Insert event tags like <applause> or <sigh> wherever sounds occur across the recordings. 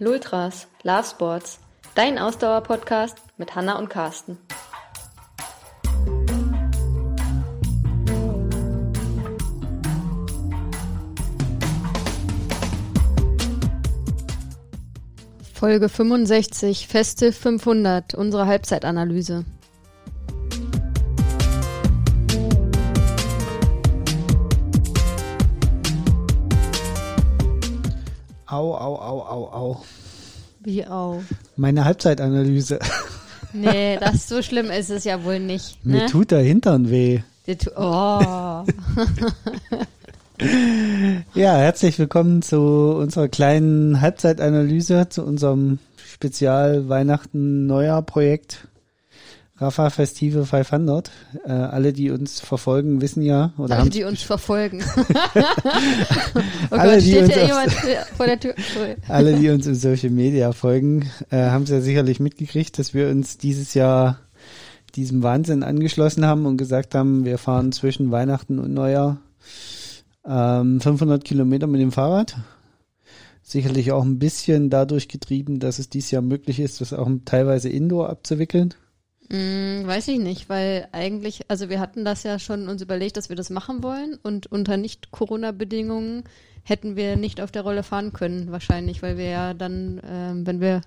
Lultras, Love Sports, dein Ausdauer-Podcast mit Hanna und Carsten. Folge 65, Feste 500, unsere Halbzeitanalyse. Au, au. Wie au? Meine Halbzeitanalyse. Nee, <laughs> das so schlimm ist es ja wohl nicht. Ne? Mir tut der Hintern weh. Dir tu oh. <laughs> Ja, herzlich willkommen zu unserer kleinen Halbzeitanalyse, zu unserem Spezial Weihnachten Neujahr Projekt Rafa Festive 500. Äh, alle, die uns verfolgen, wissen ja oder Alle, die uns verfolgen. <laughs> oh Alle, Gott, die steht uns ja auf- jemand vor der Tür? Sorry. <laughs> alle, die uns in Social Media folgen, äh, haben es ja sicherlich mitgekriegt, dass wir uns dieses Jahr diesem Wahnsinn angeschlossen haben und gesagt haben, wir fahren zwischen Weihnachten und Neujahr ähm, 500 Kilometer mit dem Fahrrad. Sicherlich auch ein bisschen dadurch getrieben, dass es dieses Jahr möglich ist, das auch teilweise indoor abzuwickeln. Hm, weiß ich nicht, weil eigentlich, also wir hatten das ja schon uns überlegt, dass wir das machen wollen und unter Nicht-Corona-Bedingungen hätten wir nicht auf der Rolle fahren können, wahrscheinlich, weil wir ja dann, ähm, wenn wir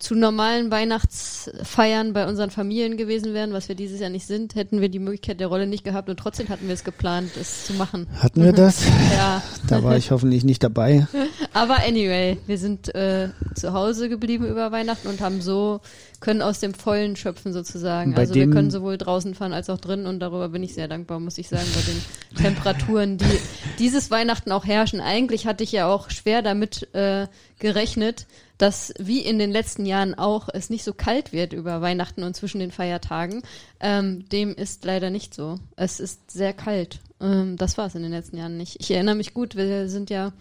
zu normalen Weihnachtsfeiern bei unseren Familien gewesen wären, was wir dieses Jahr nicht sind, hätten wir die Möglichkeit der Rolle nicht gehabt und trotzdem hatten wir es geplant, es zu machen. Hatten wir das? <laughs> Ja, Da war ich hoffentlich nicht dabei. <laughs> aber anyway, wir sind äh, zu Hause geblieben über Weihnachten und haben so, können aus dem Vollen schöpfen sozusagen. Bei also wir können sowohl draußen fahren als auch drin und darüber bin ich sehr dankbar, muss ich sagen, bei den Temperaturen, die dieses Weihnachten auch herrschen. Eigentlich hatte ich ja auch schwer damit äh, gerechnet, dass wie in den letzten Jahren auch es nicht so kalt wird über Weihnachten und zwischen den Feiertagen. Ähm, dem ist leider nicht so. Es ist sehr kalt. Ähm, das war es in den letzten Jahren nicht. Ich erinnere mich gut, wir sind ja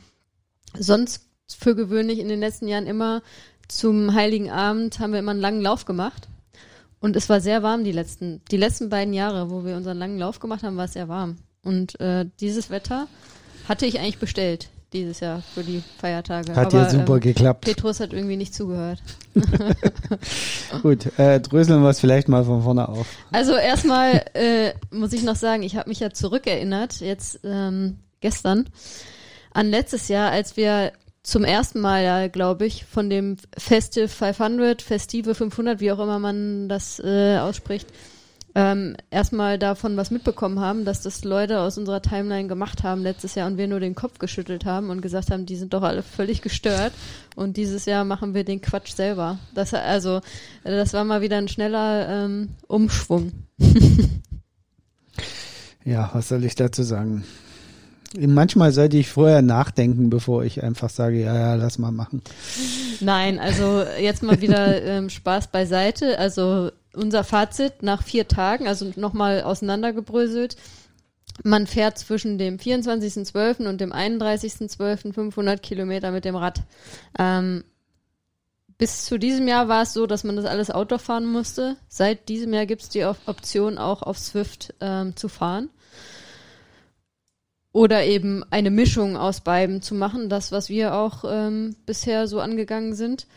sonst für gewöhnlich in den letzten Jahren immer zum Heiligen Abend haben wir immer einen langen Lauf gemacht. Und es war sehr warm die letzten, die letzten beiden Jahre, wo wir unseren langen Lauf gemacht haben, war es sehr warm. Und äh, dieses Wetter hatte ich eigentlich bestellt dieses Jahr für die Feiertage. Hat Aber, ja super ähm, geklappt. Petrus hat irgendwie nicht zugehört. <laughs> Gut, äh, dröseln wir es vielleicht mal von vorne auf. Also erstmal äh, muss ich noch sagen, ich habe mich ja zurückerinnert, jetzt ähm, gestern, an letztes Jahr, als wir zum ersten Mal, ja, glaube ich, von dem Festive 500, Festive 500, wie auch immer man das äh, ausspricht, ähm, erstmal davon was mitbekommen haben, dass das Leute aus unserer Timeline gemacht haben letztes Jahr und wir nur den Kopf geschüttelt haben und gesagt haben, die sind doch alle völlig gestört und dieses Jahr machen wir den Quatsch selber. Das also, äh, das war mal wieder ein schneller ähm, Umschwung. <laughs> Ja, was soll ich dazu sagen? Manchmal sollte ich vorher nachdenken, bevor ich einfach sage, ja, ja, lass mal machen. Nein, also jetzt mal wieder <laughs> ähm, Spaß beiseite. Also unser Fazit nach vier Tagen, also nochmal auseinandergebröselt. Man fährt zwischen dem 24.12. und dem 31.12. 500 Kilometer mit dem Rad. Ähm, bis zu diesem Jahr war es so, dass man das alles Outdoor fahren musste. Seit diesem Jahr gibt es die Op- Option auch auf Swift ähm, zu fahren. Oder eben eine Mischung aus beiden zu machen, das, was wir auch ähm, bisher so angegangen sind.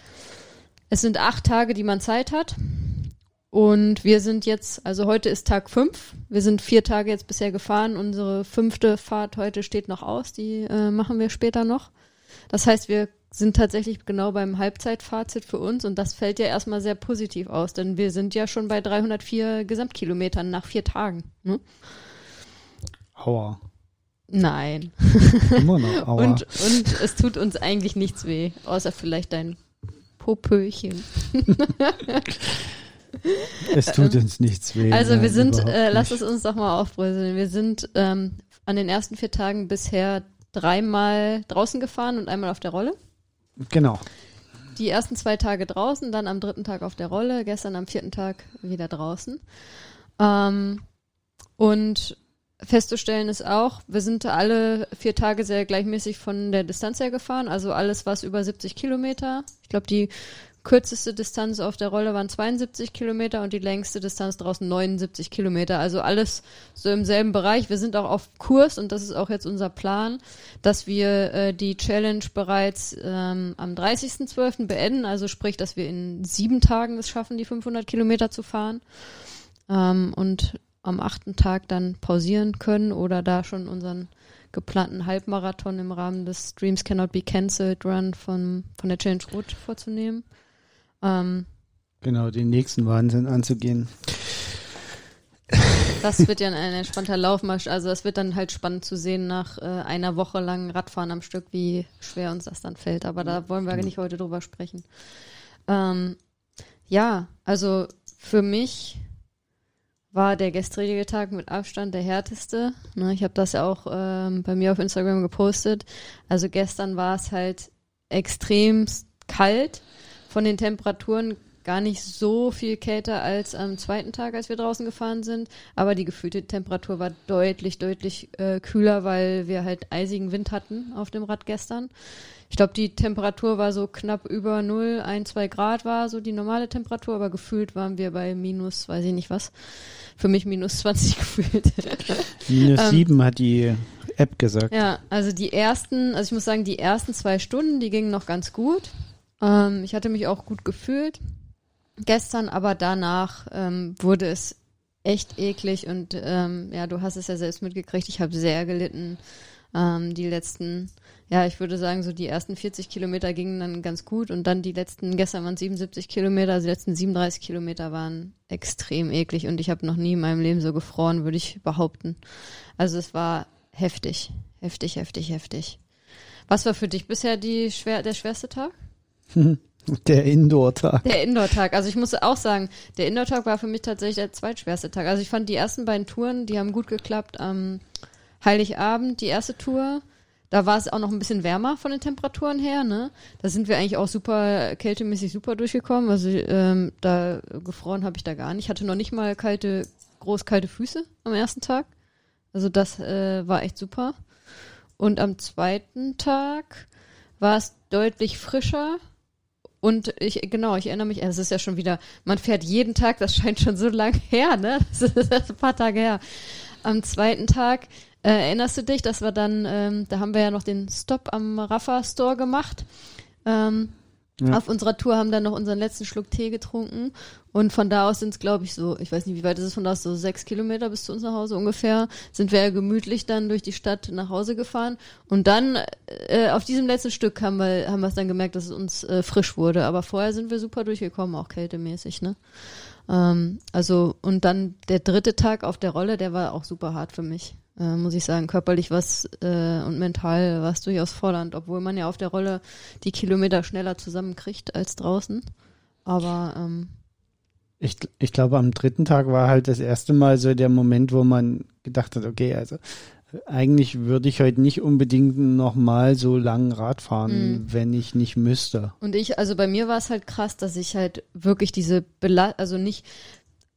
Es sind acht Tage, die man Zeit hat. Und wir sind jetzt, also heute ist Tag fünf. Wir sind vier Tage jetzt bisher gefahren. Unsere fünfte Fahrt heute steht noch aus. Die äh, machen wir später noch. Das heißt, wir sind tatsächlich genau beim Halbzeitfazit für uns und das fällt ja erstmal sehr positiv aus, denn wir sind ja schon bei 304 Gesamtkilometern nach vier Tagen. Ne? Aua. Nein. Immer noch <laughs> Aua. Und, und es tut uns eigentlich nichts weh, außer vielleicht dein Popöchen. <laughs> es tut uns nichts weh. Also wir sind, äh, lass es uns doch mal aufbröseln. Wir sind ähm, an den ersten vier Tagen bisher dreimal draußen gefahren und einmal auf der Rolle. Genau. Die ersten zwei Tage draußen, dann am dritten Tag auf der Rolle, gestern am vierten Tag wieder draußen. Ähm, und festzustellen ist auch, wir sind alle vier Tage sehr gleichmäßig von der Distanz her gefahren, also alles was über 70 Kilometer. Ich glaube, die kürzeste Distanz auf der Rolle waren 72 Kilometer und die längste Distanz draußen 79 Kilometer. Also alles so im selben Bereich. Wir sind auch auf Kurs und das ist auch jetzt unser Plan, dass wir äh, die Challenge bereits ähm, am 30.12. beenden. Also sprich, dass wir in sieben Tagen es schaffen, die 500 Kilometer zu fahren. Ähm, und am achten Tag dann pausieren können oder da schon unseren geplanten Halbmarathon im Rahmen des Dreams Cannot Be Cancelled Run von, von der Challenge Road vorzunehmen. Ähm, genau, den nächsten Wahnsinn anzugehen. Das wird ja ein entspannter Laufmarsch. Also das wird dann halt spannend zu sehen nach äh, einer Woche lang Radfahren am Stück, wie schwer uns das dann fällt. Aber da wollen wir nicht heute drüber sprechen. Ähm, ja, also für mich war der gestrige Tag mit Abstand der härteste. Ne, ich habe das ja auch ähm, bei mir auf Instagram gepostet. Also gestern war es halt extrem kalt. Von den Temperaturen gar nicht so viel kälter als am zweiten Tag, als wir draußen gefahren sind. Aber die gefühlte Temperatur war deutlich, deutlich äh, kühler, weil wir halt eisigen Wind hatten auf dem Rad gestern. Ich glaube, die Temperatur war so knapp über 0, 1, 2 Grad war so die normale Temperatur, aber gefühlt waren wir bei minus, weiß ich nicht was. Für mich minus 20 <laughs> gefühlt. Minus ähm, 7 hat die App gesagt. Ja, also die ersten, also ich muss sagen, die ersten zwei Stunden, die gingen noch ganz gut. Ähm, ich hatte mich auch gut gefühlt gestern, aber danach ähm, wurde es echt eklig und ähm, ja, du hast es ja selbst mitgekriegt, ich habe sehr gelitten. Ähm, die letzten, ja, ich würde sagen, so die ersten 40 Kilometer gingen dann ganz gut und dann die letzten, gestern waren 77 Kilometer, also die letzten 37 Kilometer waren extrem eklig und ich habe noch nie in meinem Leben so gefroren, würde ich behaupten. Also es war heftig, heftig, heftig, heftig. Was war für dich bisher die schwer, der schwerste Tag? <laughs> Der Indoor-Tag. Der Indoor-Tag. Also ich muss auch sagen, der Indoor-Tag war für mich tatsächlich der zweitschwerste Tag. Also ich fand die ersten beiden Touren, die haben gut geklappt. Am Heiligabend, die erste Tour, da war es auch noch ein bisschen wärmer von den Temperaturen her. Ne? Da sind wir eigentlich auch super kältemäßig super durchgekommen. Also ähm, da gefroren habe ich da gar nicht. Ich hatte noch nicht mal kalte, groß kalte Füße am ersten Tag. Also das äh, war echt super. Und am zweiten Tag war es deutlich frischer und ich, genau, ich erinnere mich, es ist ja schon wieder, man fährt jeden Tag, das scheint schon so lang <laughs> her, ne? Das ist ein paar Tage her. Am zweiten Tag, äh, erinnerst du dich, das war dann, ähm, da haben wir ja noch den Stop am Rafa Store gemacht. Ähm, ja. Auf unserer Tour haben dann noch unseren letzten Schluck Tee getrunken und von da aus sind es, glaube ich, so, ich weiß nicht, wie weit ist es von da aus, so sechs Kilometer bis zu uns nach Hause ungefähr, sind wir ja gemütlich dann durch die Stadt nach Hause gefahren und dann äh, auf diesem letzten Stück haben wir haben wir es dann gemerkt, dass es uns äh, frisch wurde, aber vorher sind wir super durchgekommen, auch kältemäßig, ne? Ähm, also und dann der dritte Tag auf der Rolle, der war auch super hart für mich äh, muss ich sagen. Körperlich was äh, und mental war es durchaus fordernd, obwohl man ja auf der Rolle die Kilometer schneller zusammenkriegt als draußen. Aber ähm, ich, ich glaube, am dritten Tag war halt das erste Mal so der Moment, wo man gedacht hat, okay, also eigentlich würde ich heute nicht unbedingt nochmal so lang Rad fahren, mhm. wenn ich nicht müsste. Und ich, also bei mir war es halt krass, dass ich halt wirklich diese, Bela also nicht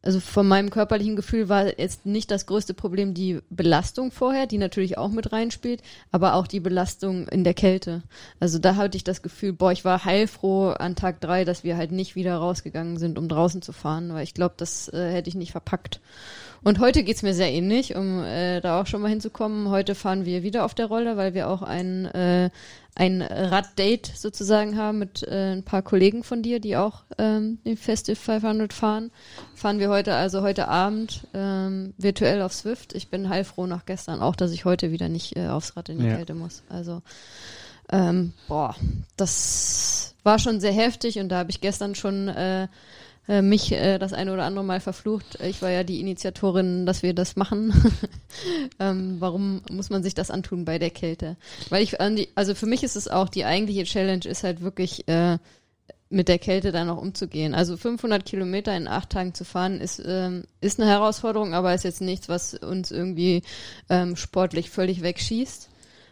also von meinem körperlichen Gefühl war jetzt nicht das größte Problem die Belastung vorher, die natürlich auch mit reinspielt, aber auch die Belastung in der Kälte. Also da hatte ich das Gefühl, boah, ich war heilfroh an Tag drei, dass wir halt nicht wieder rausgegangen sind, um draußen zu fahren, weil ich glaube, das äh, hätte ich nicht verpackt. Und heute geht's mir sehr ähnlich, um äh, da auch schon mal hinzukommen. Heute fahren wir wieder auf der Rolle, weil wir auch ein, äh, ein Raddate sozusagen haben mit äh, ein paar Kollegen von dir, die auch ähm, den Festive 500 fahren. Fahren wir heute, also heute Abend ähm, virtuell auf Swift. Ich bin heilfroh nach gestern auch, dass ich heute wieder nicht äh, aufs Rad in die ja. Kälte muss. Also ähm, boah, das war schon sehr heftig und da habe ich gestern schon äh, äh, mich äh, das eine oder andere Mal verflucht. Ich war ja die Initiatorin, dass wir das machen. <laughs> ähm, warum muss man sich das antun bei der Kälte? Weil ich, also für mich ist es auch, die eigentliche Challenge ist halt wirklich äh, mit der Kälte dann auch umzugehen. Also 500 Kilometer in acht Tagen zu fahren ist, ähm, ist eine Herausforderung, aber ist jetzt nichts, was uns irgendwie ähm, sportlich völlig wegschießt.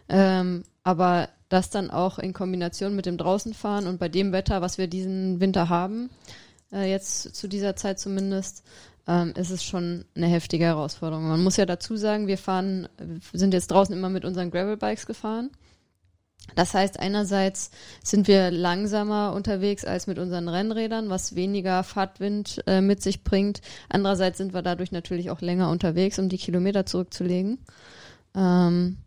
Ähm, aber das dann auch in Kombination mit dem Draußenfahren und bei dem Wetter, was wir diesen Winter haben, äh, jetzt zu dieser Zeit zumindest, ähm, ist es schon eine heftige Herausforderung. Man muss ja dazu sagen, wir fahren, sind jetzt draußen immer mit unseren Gravelbikes gefahren. Das heißt, einerseits sind wir langsamer unterwegs als mit unseren Rennrädern, was weniger Fahrtwind äh, mit sich bringt. Andererseits sind wir dadurch natürlich auch länger unterwegs, um die Kilometer zurückzulegen. Ähm,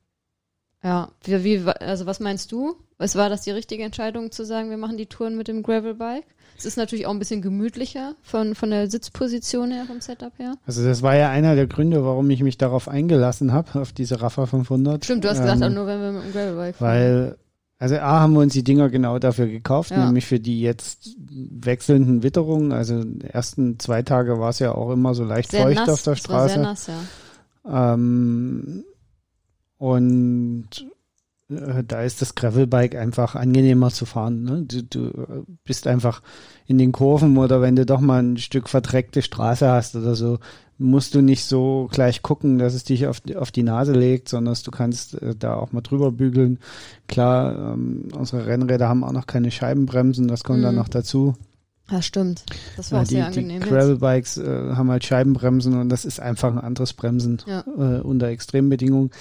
ja, wie, wie, also was meinst du? Was war das die richtige Entscheidung zu sagen, wir machen die Touren mit dem Gravelbike? Es ist natürlich auch ein bisschen gemütlicher von, von der Sitzposition her, vom Setup her. Also das war ja einer der Gründe, warum ich mich darauf eingelassen habe, auf diese Rafa 500. Stimmt, du hast gesagt, auch nur wenn wir mit dem Gravelbike fahren. Weil, also A haben wir uns die Dinger genau dafür gekauft, ja. nämlich für die jetzt wechselnden Witterungen. Also die ersten zwei Tage war es ja auch immer so leicht sehr feucht nass. auf der Straße. sehr nass, ja. Ähm, und äh, da ist das Gravelbike einfach angenehmer zu fahren. Ne? Du, du bist einfach in den Kurven oder wenn du doch mal ein Stück verdreckte Straße hast oder so, musst du nicht so gleich gucken, dass es dich auf, auf die Nase legt, sondern du kannst äh, da auch mal drüber bügeln. Klar, ähm, unsere Rennräder haben auch noch keine Scheibenbremsen, das kommt mhm. dann noch dazu. Ja, stimmt. Das war ja, auch die, sehr angenehm. Die Gravelbikes äh, haben halt Scheibenbremsen und das ist einfach ein anderes Bremsen ja. äh, unter Extrembedingungen.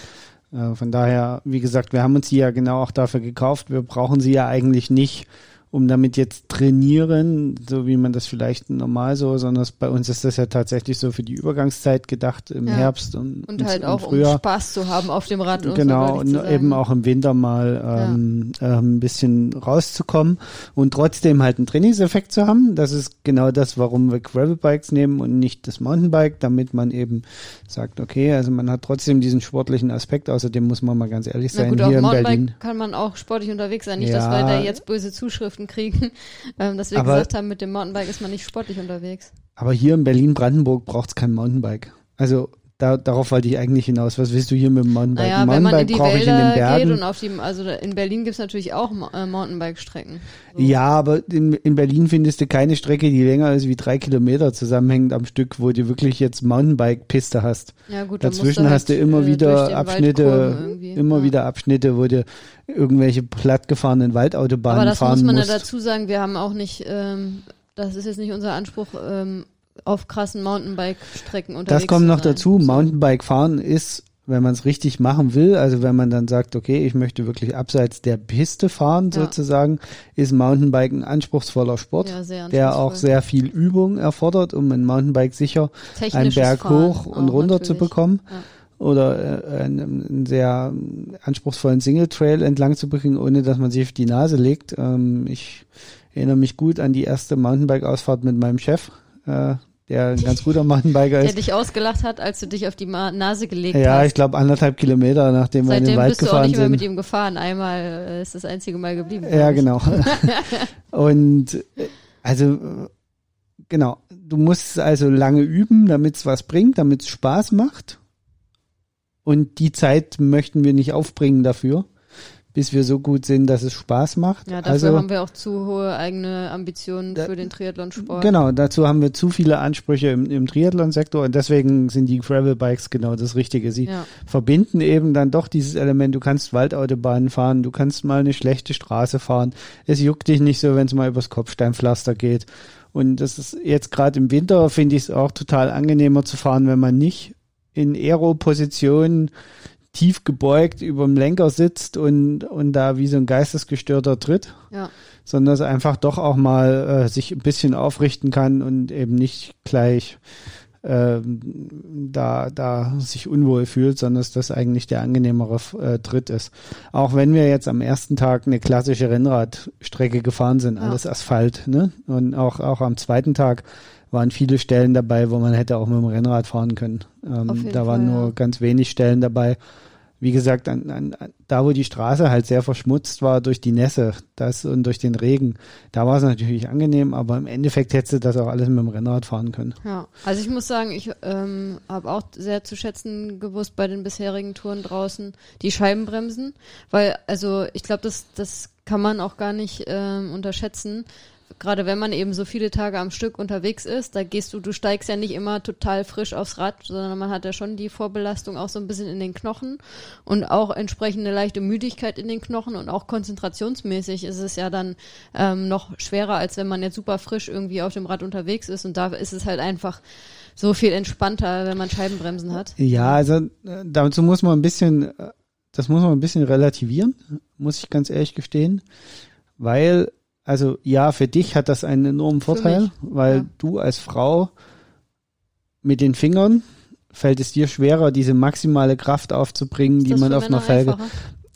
Äh, von daher, wie gesagt, wir haben uns die ja genau auch dafür gekauft. Wir brauchen sie ja eigentlich nicht, um damit jetzt trainieren, so wie man das vielleicht normal so, sondern bei uns ist das ja tatsächlich so für die Übergangszeit gedacht im ja. Herbst und, und halt und auch Frühjahr. um Spaß zu haben auf dem Rad. Genau, und eben auch im Winter mal ähm, ja. ähm, ein bisschen rauszukommen und trotzdem halt einen Trainingseffekt zu haben. Das ist genau das, warum wir Gravelbikes nehmen und nicht das Mountainbike, damit man eben sagt, okay, also man hat trotzdem diesen sportlichen Aspekt. Außerdem muss man mal ganz ehrlich sein, Na gut, hier auf in Berlin kann man auch sportlich unterwegs sein. Nicht, ja, dass wir da jetzt böse Zuschriften Nachrichten kriegen, <laughs> ähm, dass wir aber, gesagt haben, mit dem Mountainbike ist man nicht sportlich unterwegs. Aber hier in Berlin-Brandenburg braucht es kein Mountainbike. Also da, darauf wollte ich eigentlich hinaus. Was willst du hier mit dem Mountainbike? Naja, Mountainbike wenn man in die Wälder geht und auf die, also in Berlin gibt's natürlich auch äh, Mountainbike-Strecken. So. Ja, aber in, in Berlin findest du keine Strecke, die länger ist wie drei Kilometer zusammenhängend am Stück, wo du wirklich jetzt Mountainbike-Piste hast. Ja, gut, Dazwischen halt, hast du immer äh, wieder Abschnitte, immer ja. wieder Abschnitte, wo du irgendwelche plattgefahrenen Waldautobahnen fahren musst. Aber das muss man musst. ja dazu sagen, wir haben auch nicht, ähm, das ist jetzt nicht unser Anspruch, ähm, auf krassen Mountainbike-Strecken unterwegs Das kommt noch dazu. Mountainbike fahren ist, wenn man es richtig machen will, also wenn man dann sagt, okay, ich möchte wirklich abseits der Piste fahren ja. sozusagen, ist Mountainbike ein anspruchsvoller Sport, ja, der auch sehr viel Übung erfordert, um ein Mountainbike sicher einen Berg fahren hoch und runter natürlich. zu bekommen. Ja oder äh, einen, einen sehr anspruchsvollen Single Trail entlang zu bringen, ohne dass man sich auf die Nase legt. Ähm, ich erinnere mich gut an die erste Mountainbike-Ausfahrt mit meinem Chef äh, der ein ganz guter Mountainbiker ist. Der dich ausgelacht hat, als du dich auf die Ma Nase gelegt ja, hast. Ja, ich glaube anderthalb Kilometer, nachdem Seitdem wir in den Wald gefahren sind. Seitdem bist du auch nicht mehr mit ihm gefahren. Einmal äh, ist das einzige Mal geblieben. Ja, genau. <laughs> Und äh, also genau, du musst also lange üben, damit es was bringt, damit es Spaß macht. Und die Zeit möchten wir nicht aufbringen dafür bis wir so gut sind, dass es Spaß macht. Ja, dafür also, haben wir auch zu hohe eigene Ambitionen da, für den Triathlonsport. Genau, dazu haben wir zu viele Ansprüche im, im Triathlon-Sektor und deswegen sind die Gravel-Bikes genau das Richtige. Sie ja. verbinden eben dann doch dieses Element, du kannst Waldautobahnen fahren, du kannst mal eine schlechte Straße fahren. Es juckt dich nicht so, wenn es mal übers Kopfsteinpflaster geht. Und das ist jetzt gerade im Winter, finde ich es auch total angenehmer zu fahren, wenn man nicht in Aero-Positionen tief gebeugt über dem Lenker sitzt und, und da wie so ein geistesgestörter tritt. Ja. Sondern dass er einfach doch auch mal äh, sich ein bisschen aufrichten kann und eben nicht gleich äh, da, da sich unwohl fühlt, sondern dass das eigentlich der angenehmere äh, Tritt ist. Auch wenn wir jetzt am ersten Tag eine klassische Rennradstrecke gefahren sind, ja. alles Asphalt, ne? Und auch, auch am zweiten Tag waren viele Stellen dabei, wo man hätte auch mit dem Rennrad fahren können. Ähm, da waren Fall, nur ja. ganz wenig Stellen dabei, wie gesagt, an, an, da wo die Straße halt sehr verschmutzt war durch die Nässe das und durch den Regen, da war es natürlich angenehm, aber im Endeffekt hättest du das auch alles mit dem Rennrad fahren können. Ja, also ich muss sagen, ich ähm, habe auch sehr zu schätzen gewusst bei den bisherigen Touren draußen die Scheibenbremsen, weil also ich glaube, das, das kann man auch gar nicht ähm, unterschätzen gerade wenn man eben so viele Tage am Stück unterwegs ist, da gehst du, du steigst ja nicht immer total frisch aufs Rad, sondern man hat ja schon die Vorbelastung auch so ein bisschen in den Knochen und auch entsprechende leichte Müdigkeit in den Knochen und auch konzentrationsmäßig ist es ja dann ähm, noch schwerer, als wenn man jetzt super frisch irgendwie auf dem Rad unterwegs ist und da ist es halt einfach so viel entspannter, wenn man Scheibenbremsen hat. Ja, also äh, dazu muss man ein bisschen äh, das muss man ein bisschen relativieren, muss ich ganz ehrlich gestehen, weil, also ja, für dich hat das einen enormen Vorteil, weil ja. du als Frau mit den Fingern fällt es dir schwerer, diese maximale Kraft aufzubringen, die man auf einer Felge. Einfacher?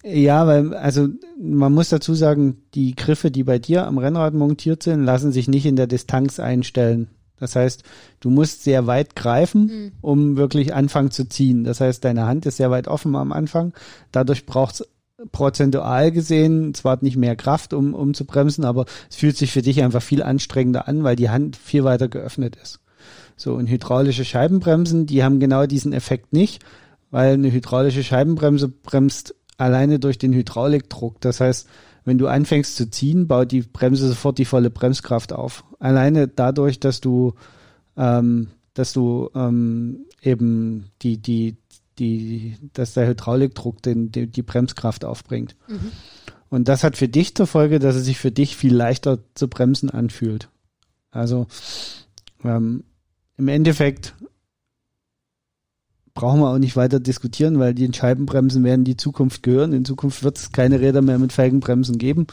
Ja, weil, also man muss dazu sagen, die Griffe, die bei dir am Rennrad montiert sind, lassen sich nicht in der Distanz einstellen. Das heißt, du musst sehr weit greifen, mhm. um wirklich anfangen zu ziehen. Das heißt, deine Hand ist sehr weit offen am Anfang. Dadurch braucht es prozentual gesehen zwar nicht mehr Kraft, um, um zu bremsen, aber es fühlt sich für dich einfach viel anstrengender an, weil die Hand viel weiter geöffnet ist. So, und hydraulische Scheibenbremsen, die haben genau diesen Effekt nicht, weil eine hydraulische Scheibenbremse bremst alleine durch den Hydraulikdruck. Das heißt, wenn du anfängst zu ziehen, baut die Bremse sofort die volle Bremskraft auf. Alleine dadurch, dass du, ähm, dass du ähm, eben die, die, die, dass der Hydraulikdruck den, die, die Bremskraft aufbringt. Mhm. Und das hat für dich zur Folge, dass es sich für dich viel leichter zu bremsen anfühlt. Also ähm, im Endeffekt brauchen wir auch nicht weiter diskutieren, weil die Scheibenbremsen werden die Zukunft gehören. In Zukunft wird es keine Räder mehr mit Felgenbremsen geben.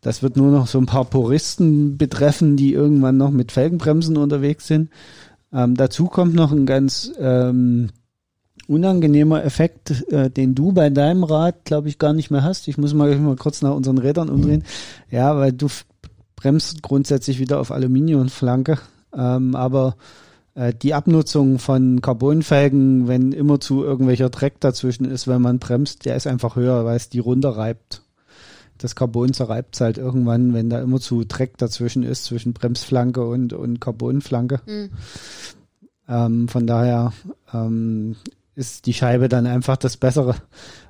Das wird nur noch so ein paar Puristen betreffen, die irgendwann noch mit Felgenbremsen unterwegs sind. Ähm, dazu kommt noch ein ganz ähm, unangenehmer Effekt, äh, den du bei deinem Rad, glaube ich, gar nicht mehr hast. Ich muss mal, mal kurz nach unseren Rädern umdrehen. Ja, weil du bremst grundsätzlich wieder auf Aluminiumflanke. Ähm, aber äh, die Abnutzung von Carbonfelgen, wenn immer zu irgendwelcher Dreck dazwischen ist, wenn man bremst, der ist einfach höher, weil es die runterreibt. Das Carbon zerreibt es halt irgendwann, wenn da immer zu Dreck dazwischen ist, zwischen Bremsflanke und, und Carbonflanke. Mhm. Ähm, von daher ähm, ist die Scheibe dann einfach das Bessere,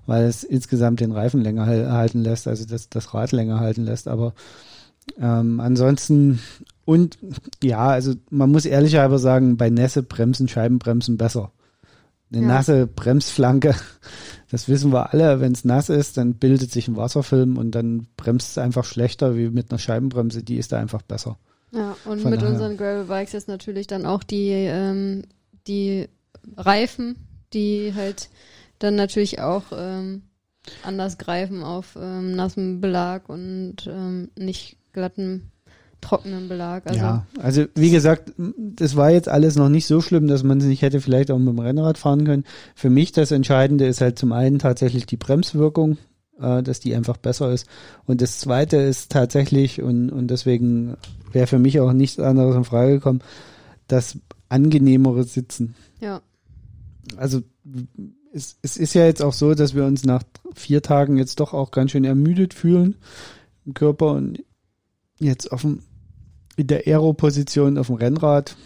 weil es insgesamt den Reifen länger halten lässt, also das, das Rad länger halten lässt. Aber ähm, ansonsten und ja, also man muss ehrlicherweise sagen, bei Nässe bremsen Scheibenbremsen besser. Eine ja. nasse Bremsflanke, <laughs> das wissen wir alle, wenn es nass ist, dann bildet sich ein Wasserfilm und dann bremst es einfach schlechter wie mit einer Scheibenbremse, die ist da einfach besser. Ja, und Von mit daher. unseren Gravel-Bikes ist natürlich dann auch die, ähm, die Reifen, die halt dann natürlich auch ähm, anders greifen auf ähm, nassem Belag und ähm, nicht glatten trockenen Belag. Also ja, also wie gesagt, das war jetzt alles noch nicht so schlimm, dass man es nicht hätte vielleicht auch mit dem Rennrad fahren können. Für mich das Entscheidende ist halt zum einen tatsächlich die Bremswirkung, äh, dass die einfach besser ist. Und das zweite ist tatsächlich, und, und deswegen wäre für mich auch nichts anderes in Frage gekommen, das angenehmere Sitzen. Ja. Also es, es ist ja jetzt auch so, dass wir uns nach vier Tagen jetzt doch auch ganz schön ermüdet fühlen im Körper und jetzt auf dem, in der Aero-Position auf dem Rennrad,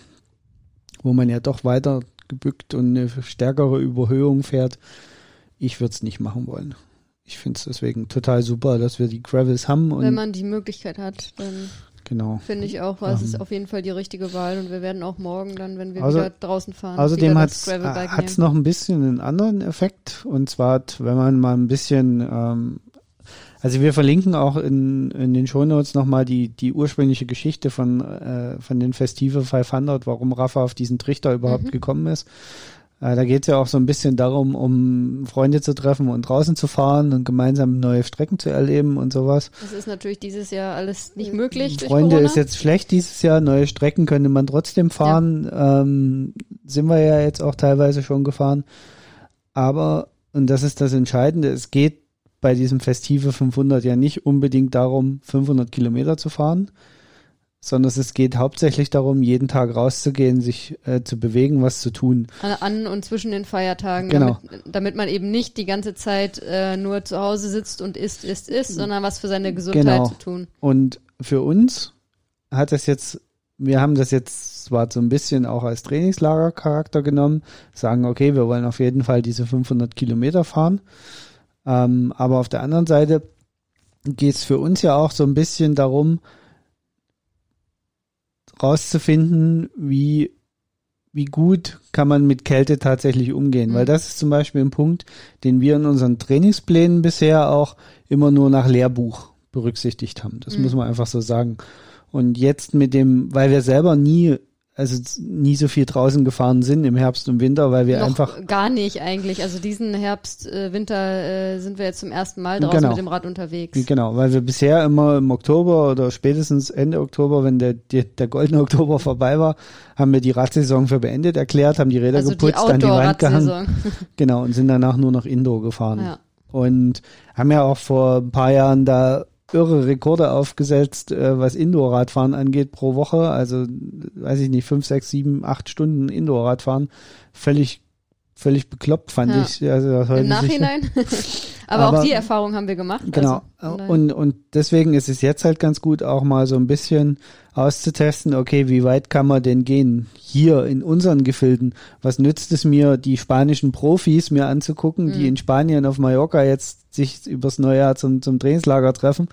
wo man ja doch weiter gebückt und eine stärkere Überhöhung fährt, ich würde es nicht machen wollen. Ich finde es deswegen total super, dass wir die Gravels haben. Wenn man die Möglichkeit hat, dann genau. finde ich auch, weil es ist auf jeden Fall die richtige Wahl und wir werden auch morgen dann, wenn wir also, wieder draußen fahren, außerdem hat es noch ein bisschen einen anderen Effekt und zwar, wenn man mal ein bisschen ähm, also wir verlinken auch in, in den Shownotes nochmal die, die ursprüngliche Geschichte von, äh, von den Festive 500, warum Rafa auf diesen Trichter überhaupt mhm. gekommen ist. Äh, da geht es ja auch so ein bisschen darum, um Freunde zu treffen und draußen zu fahren und gemeinsam neue Strecken zu erleben und sowas. Das ist natürlich dieses Jahr alles nicht möglich. Freunde ist jetzt schlecht dieses Jahr, neue Strecken könnte man trotzdem fahren. Ja. Ähm, sind wir ja jetzt auch teilweise schon gefahren. Aber, und das ist das Entscheidende, es geht bei diesem Festive 500 ja nicht unbedingt darum, 500 Kilometer zu fahren, sondern es geht hauptsächlich darum, jeden Tag rauszugehen, sich äh, zu bewegen, was zu tun. An und zwischen den Feiertagen, genau. damit, damit man eben nicht die ganze Zeit äh, nur zu Hause sitzt und isst, isst, isst, sondern was für seine Gesundheit genau. zu tun. Und für uns hat das jetzt, wir haben das jetzt zwar so ein bisschen auch als Trainingslagercharakter genommen, sagen, okay, wir wollen auf jeden Fall diese 500 Kilometer fahren ähm, aber auf der anderen Seite geht es für uns ja auch so ein bisschen darum, rauszufinden, wie, wie gut kann man mit Kälte tatsächlich umgehen. Mhm. Weil das ist zum Beispiel ein Punkt, den wir in unseren Trainingsplänen bisher auch immer nur nach Lehrbuch berücksichtigt haben. Das mhm. muss man einfach so sagen. Und jetzt mit dem, weil wir selber nie also nie so viel draußen gefahren sind im Herbst und Winter, weil wir Noch einfach gar nicht eigentlich. Also diesen Herbst, äh, Winter äh, sind wir jetzt zum ersten Mal draußen Genau. mit dem Rad unterwegs. Genau, weil wir bisher immer im Oktober oder spätestens Ende Oktober, wenn der, der, der goldene <laughs> Oktober vorbei war, haben wir die Radsaison für beendet erklärt, haben die Räder Also die geputzt, an die Wand gehangen. <laughs> Genau, und sind danach nur noch Indoor gefahren. Ja. Und haben ja auch vor ein paar Jahren da irre Rekorde aufgesetzt, äh, was Indoor-Radfahren angeht pro Woche. Also, weiß ich nicht, fünf, sechs, sieben, acht Stunden Indoor-Radfahren. Völlig, völlig bekloppt, fand Ja. ich. Also, Im. Nachhinein. <laughs> Aber, Aber- auch die Erfahrung haben wir gemacht. Genau. Also, von daher- und, und deswegen ist es jetzt halt ganz gut, auch mal so ein bisschen auszutesten, okay, wie weit kann man denn gehen? Hier in unseren Gefilden. Was nützt es mir, die spanischen Profis mir anzugucken, die Mhm. in Spanien auf Mallorca jetzt sich übers Neujahr zum, zum Trainingslager treffen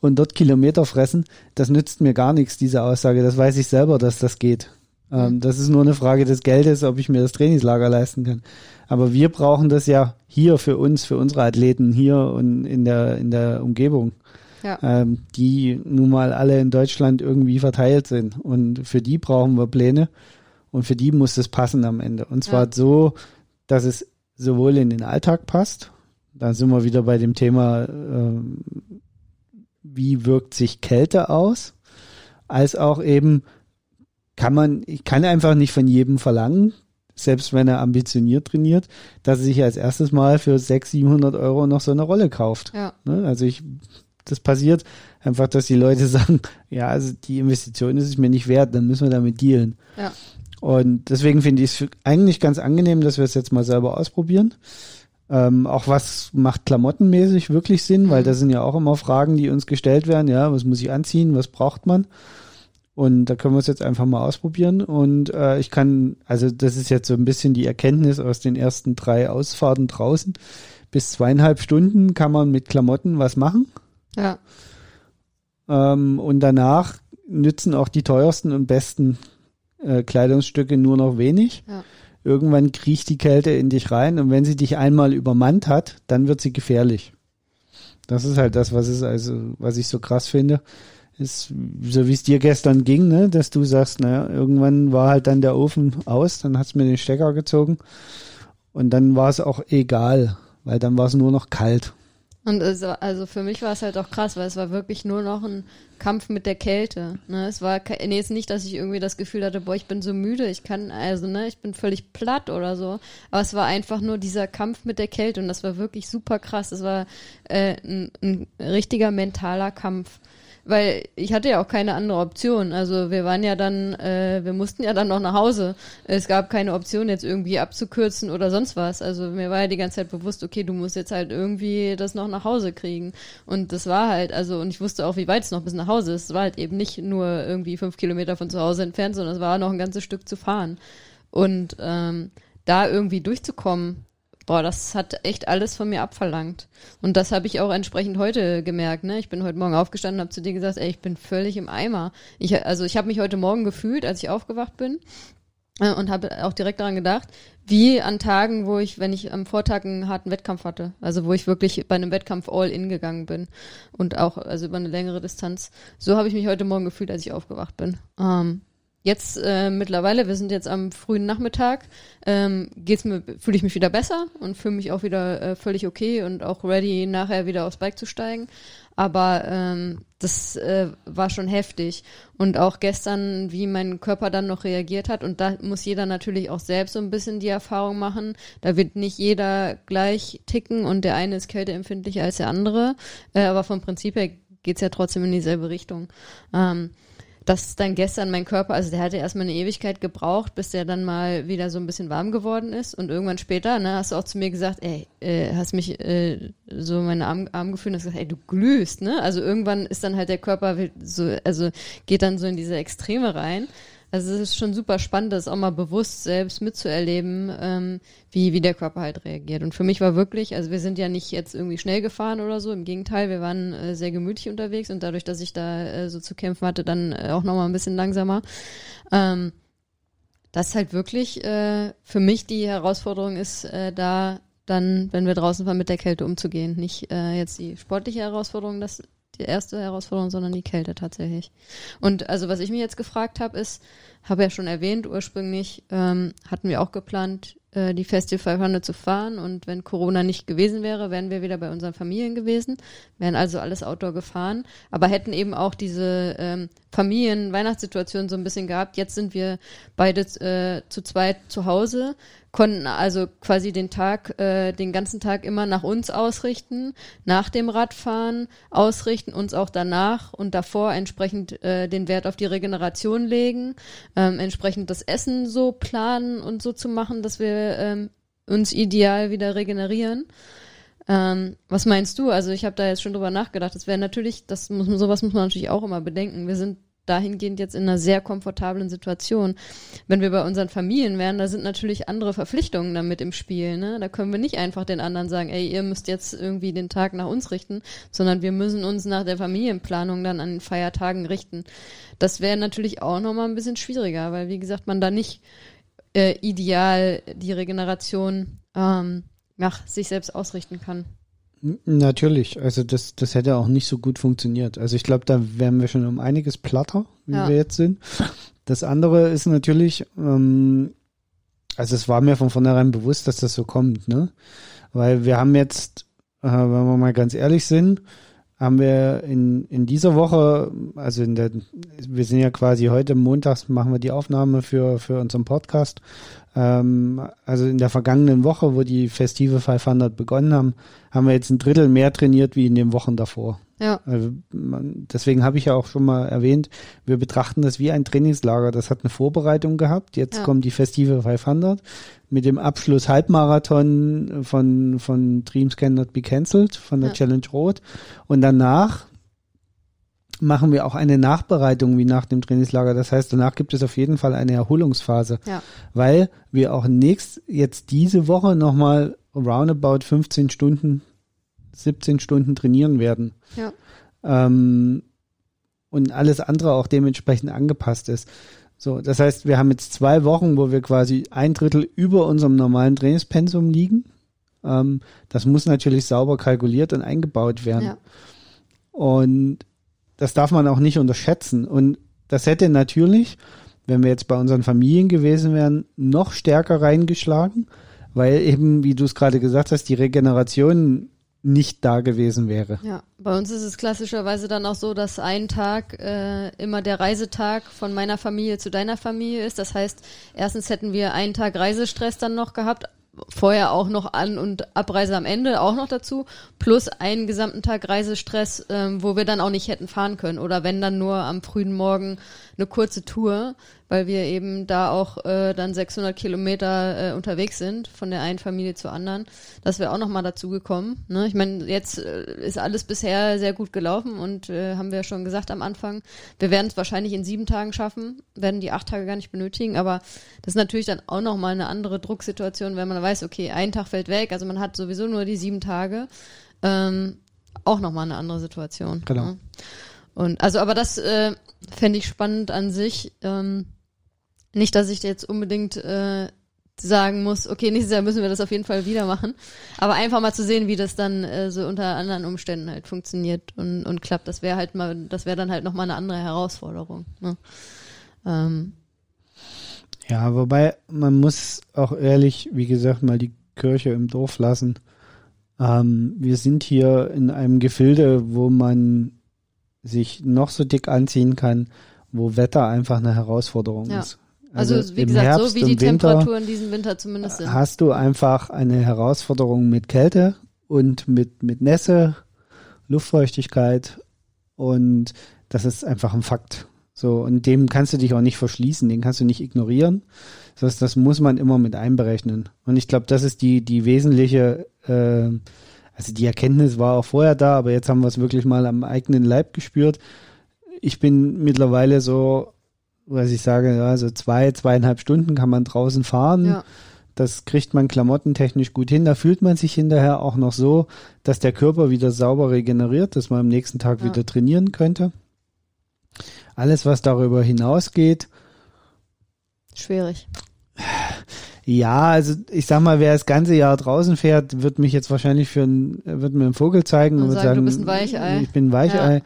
und dort Kilometer fressen? Das nützt mir gar nichts, diese Aussage. Das weiß ich selber, dass das geht. Ähm, das ist nur eine Frage des Geldes, ob ich mir das Trainingslager leisten kann. Aber wir brauchen das ja hier für uns, für unsere Athleten hier und in der, in der Umgebung, ja. ähm, die nun mal alle in Deutschland irgendwie verteilt sind. Und für die brauchen wir Pläne und für die muss es passen am Ende. Und zwar Ja. so, dass es sowohl in den Alltag passt, da sind wir wieder bei dem Thema, ähm, wie wirkt sich Kälte aus, als auch eben kann man, ich kann einfach nicht von jedem verlangen, selbst wenn er ambitioniert trainiert, dass er sich als erstes Mal für 600, 700 Euro noch so eine Rolle kauft. ja. Ne? Also ich, das passiert einfach, dass die Leute <laughs> sagen, ja, also die Investition ist es mir nicht wert, dann müssen wir damit dealen. Ja. Und deswegen finde ich es eigentlich ganz angenehm, dass wir es jetzt mal selber ausprobieren. Ähm, auch was macht klamottenmäßig wirklich Sinn, weil das sind ja auch immer Fragen, die uns gestellt werden. Ja, was muss ich anziehen, was braucht man? Und da können wir es jetzt einfach mal ausprobieren. Und äh, ich kann, also das ist jetzt so ein bisschen die Erkenntnis aus den ersten drei Ausfahrten draußen. Bis zweieinhalb Stunden kann man mit Klamotten was machen. Ja. Ähm, und danach nützen auch die teuersten und besten äh, Kleidungsstücke nur noch wenig. Ja. Irgendwann kriecht die Kälte in dich rein und wenn sie dich einmal übermannt hat, dann wird sie gefährlich. Das ist halt das, was es also, was ich so krass finde, ist so wie es dir gestern ging, ne, dass du sagst, naja, irgendwann war halt dann der Ofen aus, dann hast du mir den Stecker gezogen und dann war es auch egal, weil dann war es nur noch kalt. Und es war, also für mich war es halt auch krass, weil es war wirklich nur noch ein Kampf mit der Kälte. Ne? Es war nee, es nicht, dass ich irgendwie das Gefühl hatte, boah, ich bin so müde, ich kann, also, ne, ich bin völlig platt oder so. Aber es war einfach nur dieser Kampf mit der Kälte und das war wirklich super krass. Es war äh, ein, ein richtiger mentaler Kampf. Weil ich hatte ja auch keine andere Option. Also wir waren ja dann, äh, wir mussten ja dann noch nach Hause. Es gab keine Option, jetzt irgendwie abzukürzen oder sonst was. Also mir war ja die ganze Zeit bewusst, okay, du musst jetzt halt irgendwie das noch nach Hause kriegen. Und das war halt, also, und ich wusste auch, wie weit es noch bis nach Hause ist. Es war halt eben nicht nur irgendwie fünf Kilometer von zu Hause entfernt, sondern es war noch ein ganzes Stück zu fahren. Und ähm, da irgendwie durchzukommen, boah, das hat echt alles von mir abverlangt. Und das habe ich auch entsprechend heute gemerkt. Ne? Ich bin heute Morgen aufgestanden und habe zu dir gesagt, ey, ich bin völlig im Eimer. Ich, also ich habe mich heute Morgen gefühlt, als ich aufgewacht bin äh, und habe auch direkt daran gedacht, wie an Tagen, wo ich, wenn ich am Vortag einen harten Wettkampf hatte, also wo ich wirklich bei einem Wettkampf all in gegangen bin und auch also über eine längere Distanz. So habe ich mich heute Morgen gefühlt, als ich aufgewacht bin. Ähm, Jetzt äh, mittlerweile, wir sind jetzt am frühen Nachmittag, ähm, geht's mir, fühle ich mich wieder besser und fühle mich auch wieder äh, völlig okay und auch ready, nachher wieder aufs Bike zu steigen. Aber ähm, das äh, war schon heftig. Und auch gestern, wie mein Körper dann noch reagiert hat. Und da muss jeder natürlich auch selbst so ein bisschen die Erfahrung machen. Da wird nicht jeder gleich ticken und der eine ist kälteempfindlicher als der andere. Äh, aber vom Prinzip her geht's ja trotzdem in dieselbe Richtung. Ähm, dass dann gestern mein Körper, also der hatte erstmal eine Ewigkeit gebraucht, bis der dann mal wieder so ein bisschen warm geworden ist. Und irgendwann später, ne, hast du auch zu mir gesagt, ey, äh, hast mich äh, so meine Arm, Arm gefühlt und hast gesagt, ey, du glühst, ne? Also irgendwann ist dann halt der Körper so, also geht dann so in diese Extreme rein. Also es ist schon super spannend, das auch mal bewusst selbst mitzuerleben, ähm, wie, wie der Körper halt reagiert. Und für mich war wirklich, also wir sind ja nicht jetzt irgendwie schnell gefahren oder so, im Gegenteil, wir waren äh, sehr gemütlich unterwegs und dadurch, dass ich da äh, so zu kämpfen hatte, dann äh, auch nochmal ein bisschen langsamer. Ähm, das halt wirklich äh, für mich die Herausforderung ist, äh, da dann, wenn wir draußen fahren, mit der Kälte umzugehen. Nicht äh, jetzt die sportliche Herausforderung, dass die erste Herausforderung, sondern die Kälte tatsächlich. Und also was ich mir jetzt gefragt habe, ist, habe ja schon erwähnt, ursprünglich ähm, hatten wir auch geplant, äh, die Festival 500 zu fahren und wenn Corona nicht gewesen wäre, wären wir wieder bei unseren Familien gewesen, wären also alles Outdoor gefahren, aber hätten eben auch diese ähm, Familien-Weihnachtssituation so ein bisschen gehabt. Jetzt sind wir beide äh, zu zweit zu Hause, konnten also quasi den Tag, äh, den ganzen Tag immer nach uns ausrichten, nach dem Radfahren ausrichten, uns auch danach und davor entsprechend äh, den Wert auf die Regeneration legen, ähm, entsprechend das Essen so planen und so zu machen, dass wir ähm, uns ideal wieder regenerieren. Ähm, was meinst du? Also ich habe da jetzt schon drüber nachgedacht. Das wäre natürlich, das muss sowas muss man natürlich auch immer bedenken. Wir sind dahingehend jetzt in einer sehr komfortablen Situation. Wenn wir bei unseren Familien wären, da sind natürlich andere Verpflichtungen damit im Spiel. Ne? Da können wir nicht einfach den anderen sagen, ey, ihr müsst jetzt irgendwie den Tag nach uns richten, sondern wir müssen uns nach der Familienplanung dann an den Feiertagen richten. Das wäre natürlich auch nochmal ein bisschen schwieriger, weil wie gesagt, man da nicht äh, ideal die Regeneration ähm, nach sich selbst ausrichten kann. Natürlich, also das, das hätte auch nicht so gut funktioniert. Also ich glaube, da wären wir schon um einiges platter, wie ja. wir jetzt sind. Das andere ist natürlich, ähm, also es war mir von vornherein bewusst, dass das so kommt, ne? Weil wir haben jetzt, äh, wenn wir mal ganz ehrlich sind, haben wir in, in dieser Woche, also in der, wir sind ja quasi heute montags machen wir die Aufnahme für, für unseren Podcast. Ähm, also in der vergangenen Woche, wo die Festive 500 begonnen haben, haben wir jetzt ein Drittel mehr trainiert wie in den Wochen davor. Ja. Also man, deswegen habe ich ja auch schon mal erwähnt, wir betrachten das wie ein Trainingslager. Das hat eine Vorbereitung gehabt. Jetzt ja. kommt die Festive 500 mit dem Abschluss Halbmarathon von, von Dreams Cannot Be Cancelled, von der ja. Challenge Rot. Und danach machen wir auch eine Nachbereitung wie nach dem Trainingslager. Das heißt, danach gibt es auf jeden Fall eine Erholungsphase, ja. weil wir auch nächst jetzt diese Woche nochmal roundabout 15 Stunden, 17 Stunden trainieren werden. Ja. Ähm, und alles andere auch dementsprechend angepasst ist. So, das heißt, wir haben jetzt zwei Wochen, wo wir quasi ein Drittel über unserem normalen Trainingspensum liegen. Ähm, das muss natürlich sauber kalkuliert und eingebaut werden. Ja. Und das darf man auch nicht unterschätzen. Und das hätte natürlich, wenn wir jetzt bei unseren Familien gewesen wären, noch stärker reingeschlagen, weil eben, wie du es gerade gesagt hast, die Regeneration nicht da gewesen wäre. Ja, bei uns ist es klassischerweise dann auch so, dass ein Tag äh, immer der Reisetag von meiner Familie zu deiner Familie ist. Das heißt, erstens hätten wir einen Tag Reisestress dann noch gehabt, vorher auch noch An- und Abreise am Ende auch noch dazu, plus einen gesamten Tag Reisestress, ähm, wo wir dann auch nicht hätten fahren können. Oder wenn dann nur am frühen Morgen eine kurze Tour weil wir eben da auch äh, dann 600 Kilometer äh, unterwegs sind von der einen Familie zur anderen. Das wäre auch nochmal dazu gekommen. Ne? Ich meine, jetzt äh, ist alles bisher sehr gut gelaufen und äh, haben wir ja schon gesagt am Anfang, wir werden es wahrscheinlich in sieben Tagen schaffen, werden die acht Tage gar nicht benötigen, aber das ist natürlich dann auch nochmal eine andere Drucksituation, wenn man weiß, okay, ein Tag fällt weg, also man hat sowieso nur die sieben Tage. Ähm, auch nochmal eine andere Situation. Genau. Ne? Und also, aber das äh, fände ich spannend an sich. Ähm, nicht, dass ich jetzt unbedingt äh, sagen muss, okay, nächstes Jahr müssen wir das auf jeden Fall wieder machen. Aber einfach mal zu sehen, wie das dann äh, so unter anderen Umständen halt funktioniert und, und klappt, das wäre halt mal, das wäre dann halt nochmal eine andere Herausforderung. Ne? Ähm. Ja, wobei man muss auch ehrlich, wie gesagt, mal die Kirche im Dorf lassen. Ähm, wir sind hier in einem Gefilde, wo man sich noch so dick anziehen kann, wo Wetter einfach eine Herausforderung ja. ist. Also, also wie gesagt, Herbst, so wie die Temperaturen diesen Winter zumindest sind. Hast du einfach eine Herausforderung mit Kälte und mit, mit Nässe, Luftfeuchtigkeit und das ist einfach ein Fakt. So, und dem kannst du dich auch nicht verschließen, den kannst du nicht ignorieren. Das, heißt, das muss man immer mit einberechnen. Und ich glaube, das ist die, die wesentliche, äh, also die Erkenntnis war auch vorher da, aber jetzt haben wir es wirklich mal am eigenen Leib gespürt. Ich bin mittlerweile so was ich sage, ja, so zwei, zweieinhalb Stunden kann man draußen fahren. Ja. Das kriegt man klamottentechnisch gut hin. Da fühlt man sich hinterher auch noch so, dass der Körper wieder sauber regeneriert, dass man am nächsten Tag ja. wieder trainieren könnte. Alles, was darüber hinausgeht. Schwierig. Ja, also ich sag mal, wer das ganze Jahr draußen fährt, wird mich jetzt wahrscheinlich für ein, wird mir einen Vogel zeigen und, Und sagen, sagen, du bist ein Weichei. Ich bin ein Weichei.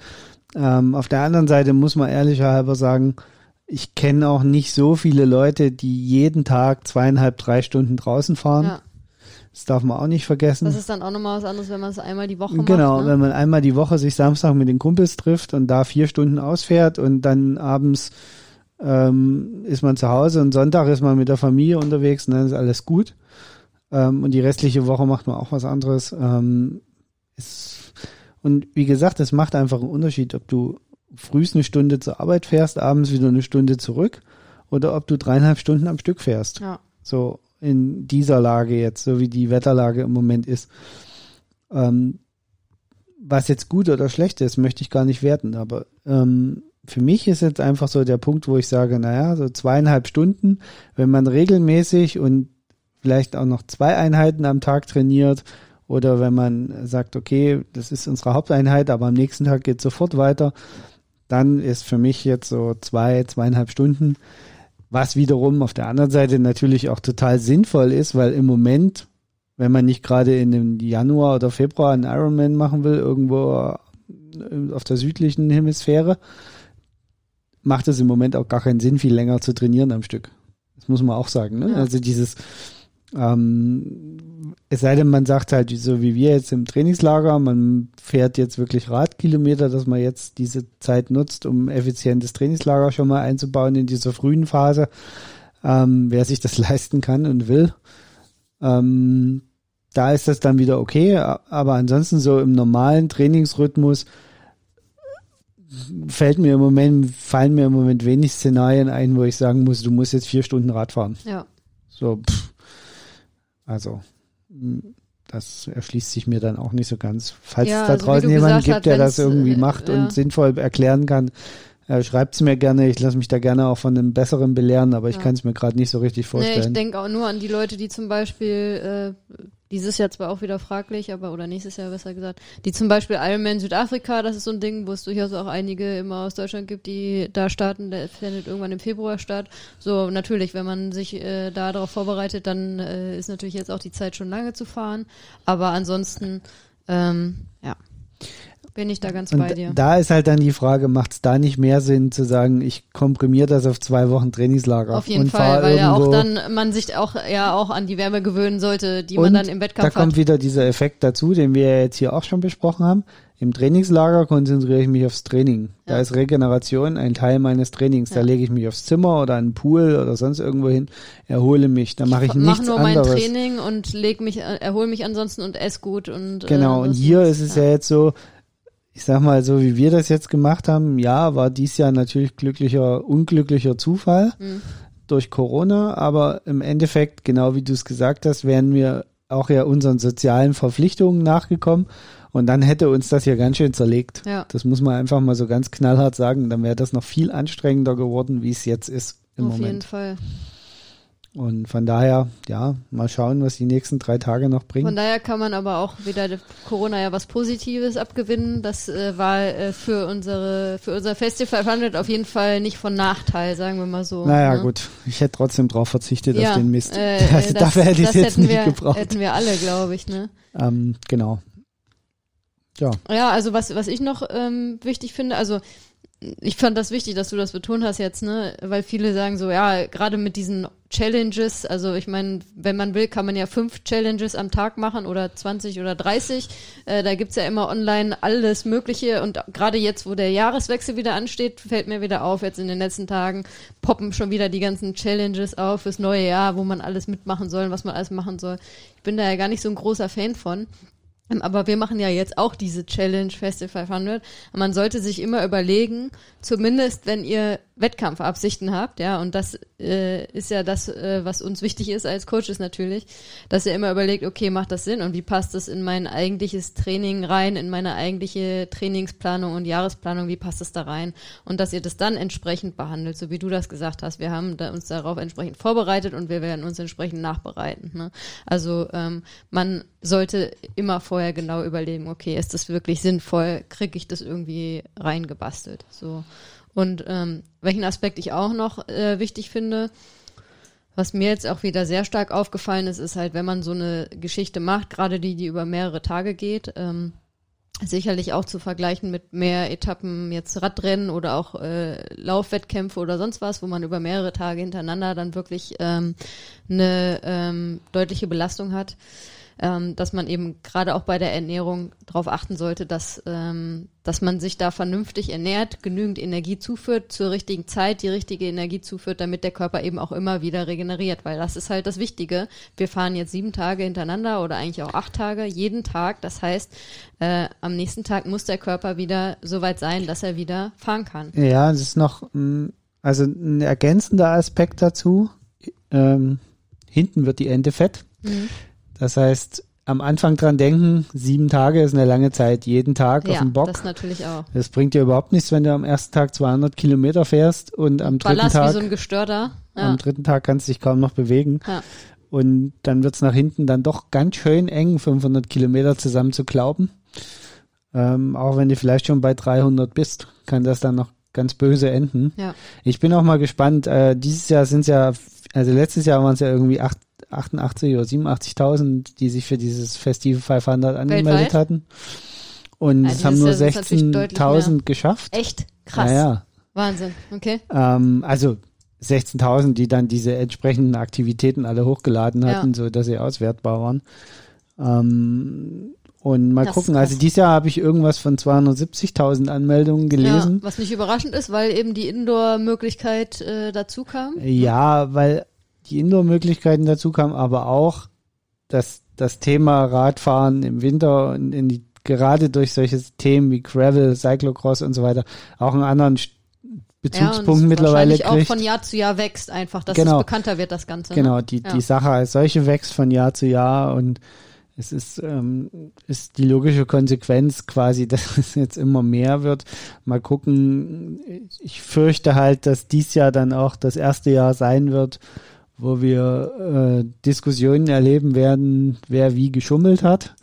Ähm, auf der anderen Seite muss man ehrlicherhalber sagen, ich kenne auch nicht so viele Leute, die jeden Tag zweieinhalb, drei Stunden draußen fahren. Ja. Das darf man auch nicht vergessen. Das ist dann auch nochmal was anderes, wenn man es einmal die Woche Genau, macht. Ne? wenn man einmal die Woche sich Samstag mit den Kumpels trifft und da vier Stunden ausfährt und dann abends ähm, ist man zu Hause und Sonntag ist man mit der Familie unterwegs und dann ist alles gut. Ähm, und die restliche Woche macht man auch was anderes. Ähm, ist, und wie gesagt, es macht einfach einen Unterschied, ob du frühst eine Stunde zur Arbeit fährst, abends wieder eine Stunde zurück oder ob du dreieinhalb Stunden am Stück fährst. Ja. So in dieser Lage jetzt, so wie die Wetterlage im Moment ist. Ähm, was jetzt gut oder schlecht ist, möchte ich gar nicht werten, aber ähm, für mich ist jetzt einfach so der Punkt, wo ich sage, naja, so zweieinhalb Stunden, wenn man regelmäßig und vielleicht auch noch zwei Einheiten am Tag trainiert oder wenn man sagt, okay, das ist unsere Haupteinheit, aber am nächsten Tag geht sofort weiter, dann ist für mich jetzt so zwei, zweieinhalb Stunden, was wiederum auf der anderen Seite natürlich auch total sinnvoll ist, weil im Moment, wenn man nicht gerade in dem Januar oder Februar einen Ironman machen will, irgendwo auf der südlichen Hemisphäre, macht es im Moment auch gar keinen Sinn, viel länger zu trainieren am Stück. Das muss man auch sagen. Ne? Ja. Also dieses, ähm, es sei denn, man sagt halt, so wie wir jetzt im Trainingslager, man fährt jetzt wirklich Radkilometer, dass man jetzt diese Zeit nutzt, um effizientes Trainingslager schon mal einzubauen in dieser frühen Phase, ähm, wer sich das <laughs> leisten kann und will. Ähm, da ist das dann wieder okay, aber ansonsten so im normalen Trainingsrhythmus fällt mir im Moment, fallen mir im Moment wenig Szenarien ein, wo ich sagen muss, du musst jetzt vier Stunden Rad fahren. Ja. So, pff. Also, mh, das erschließt sich mir dann auch nicht so ganz. Falls Ja, es da also draußen jemanden gibt, hast, der das irgendwie äh, macht ja. und sinnvoll erklären kann, äh, schreibt es mir gerne. Ich lasse mich da gerne auch von einem besseren belehren, aber ich Ja. kann es mir gerade nicht so richtig Nee, vorstellen. ich denke auch nur an die Leute, die zum Beispiel äh, dieses Jahr zwar auch wieder fraglich, aber oder nächstes Jahr besser gesagt, die zum Beispiel Ironman Südafrika, das ist so ein Ding, wo es durchaus auch einige immer aus Deutschland gibt, die da starten, der findet irgendwann im Februar statt. So natürlich, wenn man sich äh, da darauf vorbereitet, dann äh, ist natürlich jetzt auch die Zeit schon lange zu fahren. Aber ansonsten, ähm, ja, bin ich da ganz und bei dir. da ist halt dann die Frage, macht es da nicht mehr Sinn zu sagen, ich komprimiere das auf zwei Wochen Trainingslager Auf jeden Fall, weil ja auch dann man sich auch ja auch an die Wärme gewöhnen sollte, die man dann im Da Wettkampf kommt hat. wieder dieser Effekt dazu, den wir ja jetzt hier auch schon besprochen haben. Im Trainingslager konzentriere ich mich aufs Training. Da Ja. ist Regeneration ein Teil meines Trainings. Da Ja. lege ich mich aufs Zimmer oder den Pool oder sonst irgendwo hin, erhole mich. Da mache ich mach nichts nur mein anderes. Training und leg mich, äh, erhol mich ansonsten und ess gut und Genau, äh, und hier ist es ja jetzt so, ich sag mal, so wie wir das jetzt gemacht haben, ja, war dies Jahr natürlich glücklicher, unglücklicher Zufall Mhm. durch Corona, aber im Endeffekt, genau wie du es gesagt hast, wären wir auch ja unseren sozialen Verpflichtungen nachgekommen und dann hätte uns das hier ganz schön zerlegt. Ja. Das muss man einfach mal so ganz knallhart sagen, dann wäre das noch viel anstrengender geworden, wie es jetzt ist im auf jeden Moment. Fall. Und von daher, ja, mal schauen, was die nächsten drei Tage noch bringen. Von daher kann man aber auch wieder der Corona ja was Positives abgewinnen. Das äh, war äh, für unsere für unser Festival 500 auf jeden Fall nicht von Nachteil, sagen wir mal so. Naja, ne? gut. Ich hätte trotzdem drauf verzichtet Ja, auf den Mist. Äh, <laughs> also das, dafür hätte ich es jetzt hätten nicht wir, gebraucht. Hätten wir alle, glaube ich, ne? Ähm, genau. Ja, Ja, also was, was ich noch ähm, wichtig finde, also ich fand das wichtig, dass du das betont hast jetzt, ne? Weil viele sagen so, ja, gerade mit diesen Challenges, also ich meine, wenn man will, kann man ja fünf Challenges am Tag machen oder 20 oder 30. Äh, da gibt's ja immer online alles Mögliche und gerade jetzt, wo der Jahreswechsel wieder ansteht, fällt mir wieder auf, jetzt in den letzten Tagen poppen schon wieder die ganzen Challenges auf fürs neue Jahr, wo man alles mitmachen soll, was man alles machen soll. Ich bin da ja gar nicht so ein großer Fan von. Ähm, Aber wir machen ja jetzt auch diese Challenge Festival 500. Und man sollte sich immer überlegen, zumindest wenn ihr Wettkampfabsichten habt, ja, und das äh, ist ja das, äh, was uns wichtig ist als Coaches natürlich, dass ihr immer überlegt, okay, macht das Sinn und wie passt das in mein eigentliches Training rein, in meine eigentliche Trainingsplanung und Jahresplanung, wie passt das da rein? Und dass ihr das dann entsprechend behandelt, so wie du das gesagt hast. Wir haben da uns darauf entsprechend vorbereitet und wir werden uns entsprechend nachbereiten. Ne? Also ähm, man sollte immer vorher genau überlegen, okay, ist das wirklich sinnvoll, kriege ich das irgendwie reingebastelt? So. Und ähm, welchen Aspekt ich auch noch äh, wichtig finde, Was mir jetzt auch wieder sehr stark aufgefallen ist, ist halt, wenn man so eine Geschichte macht, gerade die, die über mehrere Tage geht, ähm, sicherlich auch zu vergleichen mit mehr Etappen jetzt Radrennen oder auch äh, Laufwettkämpfe oder sonst was, wo man über mehrere Tage hintereinander dann wirklich ähm, eine ähm, deutliche Belastung hat ähm, dass man eben gerade auch bei der Ernährung darauf achten sollte, dass, ähm, dass man sich da vernünftig ernährt, genügend Energie zuführt, zur richtigen Zeit die richtige Energie zuführt, damit der Körper eben auch immer wieder regeneriert, weil das ist halt das Wichtige. Wir fahren jetzt sieben Tage hintereinander oder eigentlich auch acht Tage, jeden Tag. Das heißt, äh, am nächsten Tag muss der Körper wieder so weit sein, dass er wieder fahren kann. Ja, es ist noch, mm, also ein ergänzender Aspekt dazu. Ähm, hinten wird die Ente fett. Mhm. Das heißt, am Anfang dran denken, sieben Tage ist eine lange Zeit, jeden Tag ja, auf dem Bock. das natürlich auch. Das bringt dir überhaupt nichts, wenn du am ersten Tag 200 Kilometer fährst und am dritten Ballast Tag. wie so ein Gestörter. Ja. Am dritten Tag kannst du dich kaum noch bewegen. Ja. Und dann wird's nach hinten dann doch ganz schön eng, 500 Kilometer zusammen zu glauben. Ähm, auch wenn du vielleicht schon bei 300 bist, kann das dann noch ganz böse enden. Ja. Ich bin auch mal gespannt. Äh, dieses Jahr sind es ja, also letztes Jahr waren es ja irgendwie acht 88 oder 87.000, die sich für dieses Festival 500 angemeldet Weltweit? hatten. Und es haben nur 16.000 geschafft. Echt? Krass. Naja. Wahnsinn. Okay. Ähm, also 16.000, die dann diese entsprechenden Aktivitäten alle hochgeladen hatten, ja. so dass sie auswertbar waren. Ähm, und mal das gucken. Also dieses Jahr habe ich irgendwas von 270.000 Anmeldungen gelesen. Ja, was nicht überraschend ist, weil eben die Indoor-Möglichkeit äh, dazu kam. Ja, weil die Indoor-Möglichkeiten dazu kamen, aber auch das, das Thema Radfahren im Winter und in die, gerade durch solche Themen wie Gravel, Cyclocross und so weiter auch einen anderen Bezugspunkt ja, mittlerweile kriegt. auch von Jahr zu Jahr wächst einfach, dass genau. es bekannter wird, das Ganze. Ne? Genau, die, ja. die Sache als solche wächst von Jahr zu Jahr und es ist, ähm, ist die logische Konsequenz quasi, <laughs> dass es jetzt immer mehr wird. Mal gucken. Ich fürchte halt, dass dies Jahr dann auch das erste Jahr sein wird, wo wir äh, Diskussionen erleben werden, wer wie geschummelt hat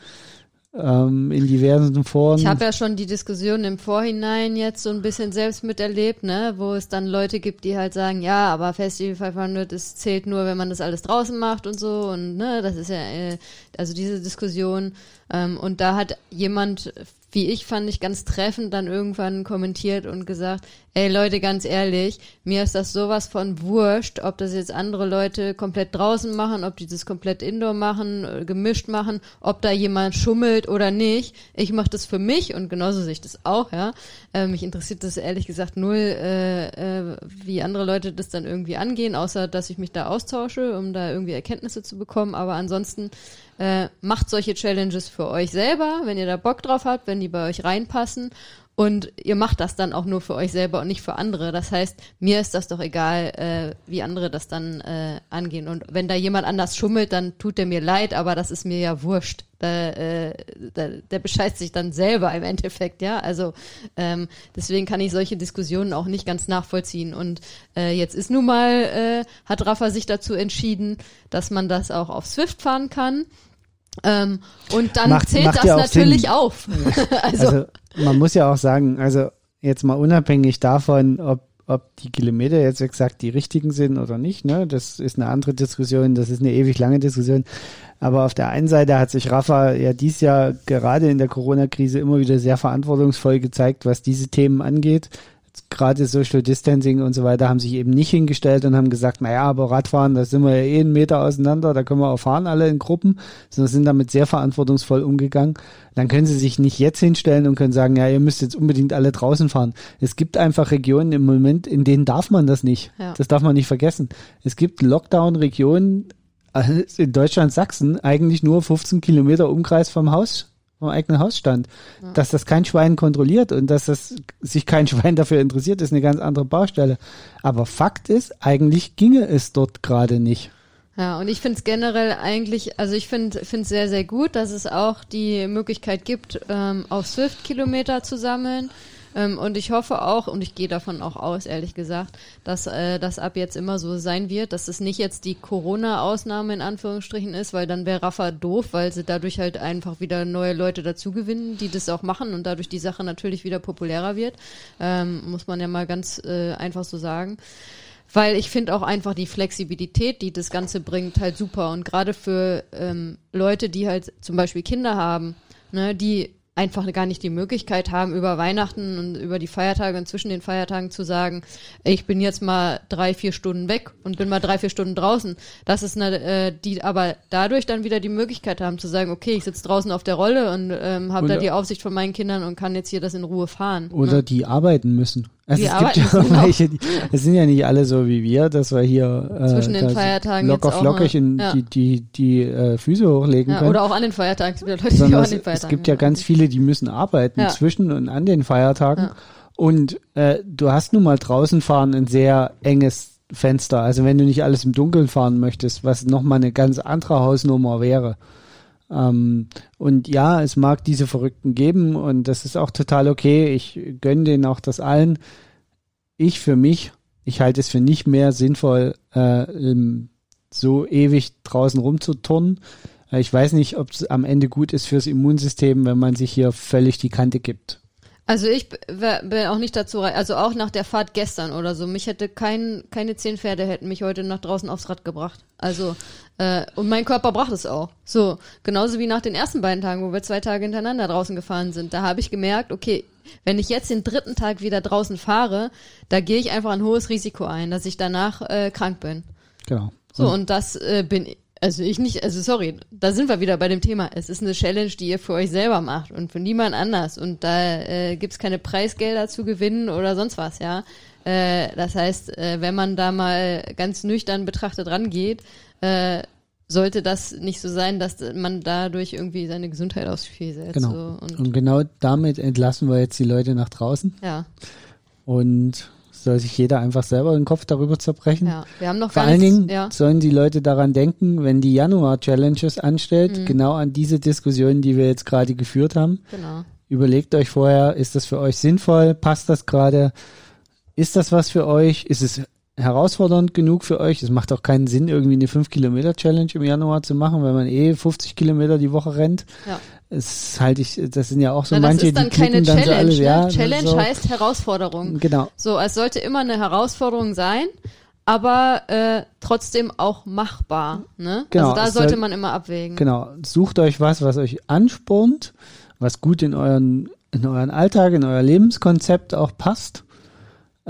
ähm, in diversen Foren. Ich habe ja schon die Diskussion im Vorhinein jetzt so ein bisschen selbst miterlebt, ne, wo es dann Leute gibt, die halt sagen, ja, aber Festival 500 es zählt nur, wenn man das alles draußen macht und so und ne, das ist ja äh, also diese Diskussion ähm, und da hat jemand wie ich fand ich ganz treffend dann irgendwann kommentiert und gesagt, ey Leute, ganz ehrlich, mir ist das sowas von wurscht, ob das jetzt andere Leute komplett draußen machen, ob die das komplett indoor machen, äh, gemischt machen, ob da jemand schummelt oder nicht. Ich mache das für mich und genauso sehe ich das auch, ja. Äh, mich interessiert das ehrlich gesagt null, äh, äh, wie andere Leute das dann irgendwie angehen, außer dass ich mich da austausche, um da irgendwie Erkenntnisse zu bekommen. Aber ansonsten äh, macht solche Challenges für euch selber, wenn ihr da Bock drauf habt, wenn die bei euch reinpassen. Und ihr macht das dann auch nur für euch selber und nicht für andere. Das heißt, mir ist das doch egal, äh, wie andere das dann äh, angehen. Und wenn da jemand anders schummelt, dann tut der mir leid, aber das ist mir ja wurscht. Da, äh, da, der bescheißt sich dann selber im Endeffekt, ja. Also ähm, deswegen kann ich solche Diskussionen auch nicht ganz nachvollziehen. Und äh, jetzt ist nun mal, äh, hat Rafa sich dazu entschieden, dass man das auch auf Swift fahren kann. Ähm, und dann macht, zählt macht das natürlich Sinn. auf. <laughs> <laughs> also, also man muss ja auch sagen, also jetzt mal unabhängig davon, ob ob die Kilometer jetzt exakt die richtigen sind oder nicht, ne? Das ist eine andere Diskussion, das ist eine ewig lange Diskussion. Aber auf der einen Seite hat sich Rafa ja dies Jahr gerade in der Corona-Krise immer wieder sehr verantwortungsvoll gezeigt, was diese Themen angeht gerade Social Distancing und so weiter haben sich eben nicht hingestellt und haben gesagt, naja, aber Radfahren, da sind wir ja eh einen Meter auseinander, da können wir auch fahren alle in Gruppen, sondern sind damit sehr verantwortungsvoll umgegangen. Dann können sie sich nicht jetzt hinstellen und können sagen, ja, ihr müsst jetzt unbedingt alle draußen fahren. Es gibt einfach Regionen im Moment, in denen darf man das nicht. Ja. Das darf man nicht vergessen. Es gibt Lockdown-Regionen, äh, in Deutschland Sachsen, eigentlich nur 15 Kilometer Umkreis vom Haus vom eigenen Hausstand. Ja. Dass das kein Schwein kontrolliert und dass das sich kein <laughs> Schwein dafür interessiert, ist eine ganz andere Baustelle. Aber Fakt ist, eigentlich ginge es dort gerade nicht. Ja, und ich finde es generell eigentlich, also ich finde es sehr, sehr gut, dass es auch die Möglichkeit gibt, ähm, auf Swift Kilometer zu sammeln. Ähm, und ich hoffe auch, und ich gehe davon auch aus, ehrlich gesagt, dass äh, das ab jetzt immer so sein wird, dass es nicht jetzt die Corona-Ausnahme in Anführungsstrichen ist, weil dann wäre Rafa doof, weil sie dadurch halt einfach wieder neue Leute dazugewinnen, die das auch machen und dadurch die Sache natürlich wieder populärer wird. Ähm, muss man ja mal ganz äh, einfach so sagen. weil ich finde auch einfach die Flexibilität, die das Ganze bringt, halt super. Und gerade für ähm, Leute, die halt zum Beispiel Kinder haben, ne, die einfach gar nicht die Möglichkeit haben, über Weihnachten und über die Feiertage und zwischen den Feiertagen zu sagen, ich bin jetzt mal drei, vier Stunden weg und bin mal drei, vier Stunden draußen. Das ist eine, äh, die aber dadurch dann wieder die Möglichkeit haben zu sagen, okay, ich sitze draußen auf der Rolle und ähm, habe da die Aufsicht von meinen Kindern und kann jetzt hier das in Ruhe fahren. Oder ne? die arbeiten müssen. Also Die es gibt ja auch <laughs> welche, die, es sind ja nicht alle so wie wir, dass wir hier äh, Zwischen den Feiertagen locker flockig in ja. die, die, die äh, Füße hochlegen Ja, können. oder auch an den Feiertagen. Es gibt ja Leute, die auch an den Feiertagen. es gibt ja ganz viele, die müssen arbeiten Ja. zwischen und an den Feiertagen. Und äh, du hast nun mal draußen fahren ein sehr enges Fenster. Also wenn du nicht alles im Dunkeln fahren möchtest, was nochmal eine ganz andere Hausnummer wäre. Ähm, und ja, es mag diese Verrückten geben und das ist auch total okay. Ich gönne denen auch das allen. Ich für mich, ich halte es für nicht mehr sinnvoll, äh, so ewig draußen rumzuturnen. Äh, Ich weiß nicht, ob es am Ende gut ist fürs Immunsystem, wenn man sich hier völlig die Kante gibt. Also ich bin auch nicht dazu, also auch nach der Fahrt gestern oder so, mich hätte kein, keine zehn Pferde hätten mich heute nach draußen aufs Rad gebracht. Also, äh, und mein Körper braucht es auch. So, genauso wie nach den ersten beiden Tagen, wo wir zwei Tage hintereinander draußen gefahren sind. Da habe ich gemerkt, okay, wenn ich jetzt den dritten Tag wieder draußen fahre, da gehe ich einfach ein hohes Risiko ein, dass ich danach äh, krank bin. Genau. So, und das äh, bin also ich nicht, also sorry, da sind wir wieder bei dem Thema. Es ist eine Challenge, die ihr für euch selber macht und für niemand anders. Und da äh, gibt's keine Preisgelder zu gewinnen oder sonst was, ja. Äh, das heißt, äh, wenn man da mal ganz nüchtern betrachtet rangeht, äh, sollte das nicht so sein, dass man dadurch irgendwie seine Gesundheit aufs Spiel setzt. Genau. So, und, Und genau damit entlassen wir jetzt die Leute nach draußen ja, und soll sich jeder einfach selber den Kopf darüber zerbrechen. ja. Wir haben noch Vor allen nichts, Dingen ja. sollen die Leute daran denken, wenn die Januar-Challenges anstellt, Mhm. genau an diese Diskussionen, die wir jetzt gerade geführt haben. Genau. Überlegt euch vorher, ist das für euch sinnvoll? Passt das gerade? Ist das was für euch? Ist es herausfordernd genug für euch? Es macht auch keinen Sinn, irgendwie eine 5-Kilometer-Challenge im Januar zu machen, wenn man eh 50 Kilometer die Woche rennt. Ja. Es halte ich, das sind ja auch so Na, das manche, ist dann die keine dann so Challenge. alle, ne? ja, Challenge so, heißt Herausforderung. Genau, So, es sollte immer eine Herausforderung sein, aber äh, trotzdem auch machbar. Ne? Genau, also da sollte soll- man immer abwägen. genau. Sucht euch was, was euch anspornt, was gut in euren, in euren Alltag, in euer Lebenskonzept auch passt.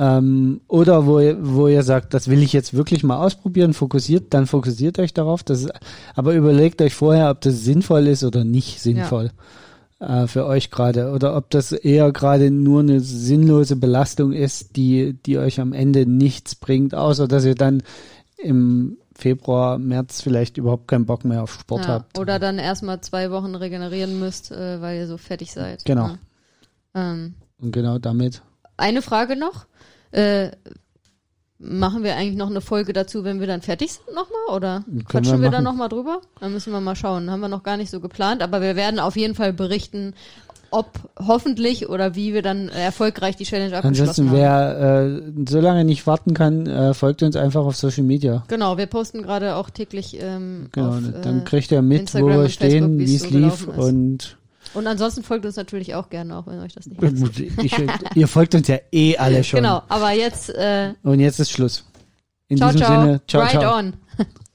Ähm, oder wo ihr, wo ihr sagt, das will ich jetzt wirklich mal ausprobieren, fokussiert, dann fokussiert euch darauf. Das ist, aber überlegt euch vorher, ob das sinnvoll ist oder nicht sinnvoll äh, für euch gerade. Oder ob das eher gerade nur eine sinnlose Belastung ist, die, die euch am Ende nichts bringt, außer dass ihr dann im Februar, März vielleicht überhaupt keinen Bock mehr auf Sport Ja, habt. oder dann erstmal zwei Wochen regenerieren müsst, äh, weil ihr so fertig seid. Genau. Ne? Ähm, Und genau damit. Eine Frage noch. Äh, machen wir eigentlich noch eine Folge dazu, wenn wir dann fertig sind nochmal? Oder wir quatschen wir, dann machen. nochmal drüber? Dann müssen wir mal schauen. Haben wir noch gar nicht so geplant, aber wir werden auf jeden Fall berichten, ob hoffentlich oder wie wir dann erfolgreich die Challenge abgeschlossen Ansonsten, haben. wer äh, so lange nicht warten kann, äh, folgt uns einfach auf Social Media. Genau, wir posten gerade auch täglich ähm, Genau, auf, dann äh, kriegt ihr mit, Instagram wo wir stehen, wie es lief und und ansonsten folgt uns natürlich auch gerne, auch wenn euch das nicht ich, ihr folgt uns ja eh alle <laughs> schon. Genau, aber jetzt äh, Und jetzt ist Schluss. In ciao, diesem ciao, Sinne, ciao, right ciao. on. <laughs>